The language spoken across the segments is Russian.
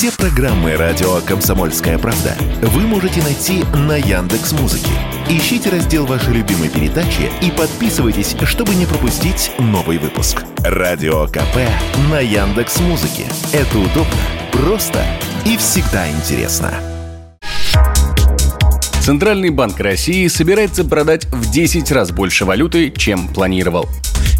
Все программы радио Комсомольская правда вы можете найти на Яндекс Музыке. Ищите раздел вашей любимой передачи и подписывайтесь, чтобы не пропустить новый выпуск. Радио КП на Яндекс Музыке. Это удобно, просто и всегда интересно. Центральный банк России собирается продать в 10 раз больше валюты, чем планировал.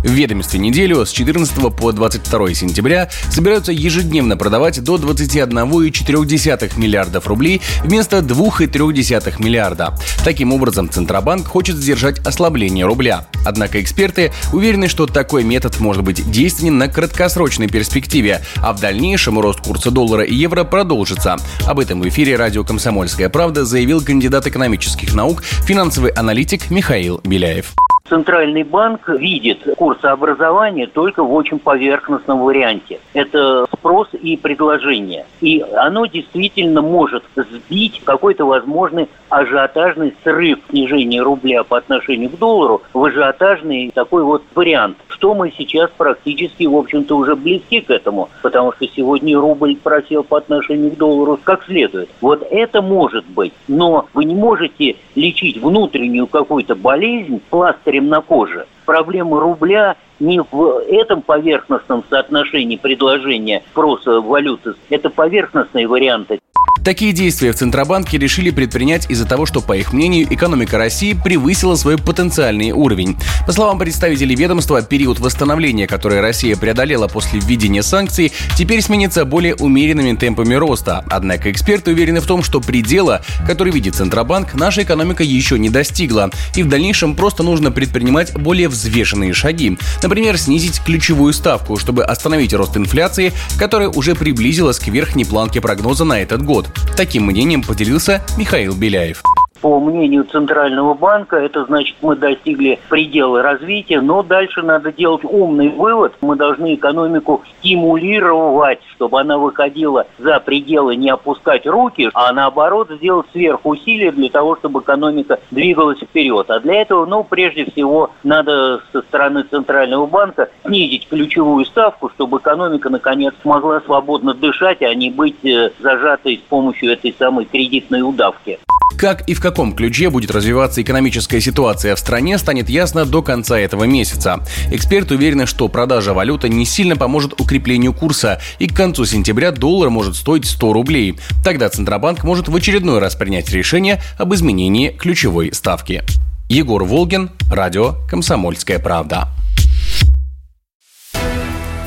В ведомстве неделю с 14 по 22 сентября собираются ежедневно продавать до 21,4 миллиардов рублей вместо 2,3 миллиарда. Таким образом, Центробанк хочет сдержать ослабление рубля. Однако эксперты уверены, что такой метод может быть действенен на краткосрочной перспективе, а в дальнейшем рост курса доллара и евро продолжится. Об этом в эфире радио «Комсомольская правда» заявил кандидат экономических наук, финансовый аналитик Михаил Беляев. Центральный банк видит курсообразование только в очень поверхностном варианте. Это спрос и предложение. И оно действительно может сбить какой-то возможный ажиотажный срыв снижения рубля по отношению к доллару в ажиотажный такой вот вариант. Что мы сейчас практически, в общем-то, уже близки к этому, потому что сегодня рубль просел по отношению к доллару как следует. Вот это может быть, но вы не можете лечить внутреннюю какую-то болезнь пластырем на коже. Проблема рубля не в этом поверхностном соотношении предложения спроса валюты, это поверхностные варианты. Такие действия в Центробанке решили предпринять из-за того, что, по их мнению, экономика России превысила свой потенциальный уровень. По словам представителей ведомства, период восстановления, который Россия преодолела после введения санкций, теперь сменится более умеренными темпами роста. Однако эксперты уверены в том, что предела, который видит Центробанк, наша экономика еще не достигла. И в дальнейшем просто нужно предпринимать более взвешенные шаги. Например, снизить ключевую ставку, чтобы остановить рост инфляции, которая уже приблизилась к верхней планке прогноза на этот год. Таким мнением поделился Михаил Беляев. По мнению Центрального банка, это значит, мы достигли предела развития, но дальше надо делать умный вывод. Мы должны экономику стимулировать, чтобы она выходила за пределы, не опускать руки, а наоборот сделать сверхусилия для того, чтобы экономика двигалась вперед. А для этого, ну, прежде всего, надо со стороны Центрального банка снизить ключевую ставку, чтобы экономика, наконец, смогла свободно дышать, а не быть э, зажатой с помощью этой самой кредитной удавки. Как и в каком ключе будет развиваться экономическая ситуация в стране, станет ясно до конца этого месяца. Эксперты уверены, что продажа валюты не сильно поможет укреплению курса, и к концу сентября доллар может стоить 100 рублей. Тогда Центробанк может в очередной раз принять решение об изменении ключевой ставки. Егор Волгин, радио «Комсомольская правда».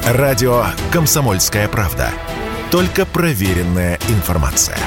Радио «Комсомольская правда». Только проверенная информация.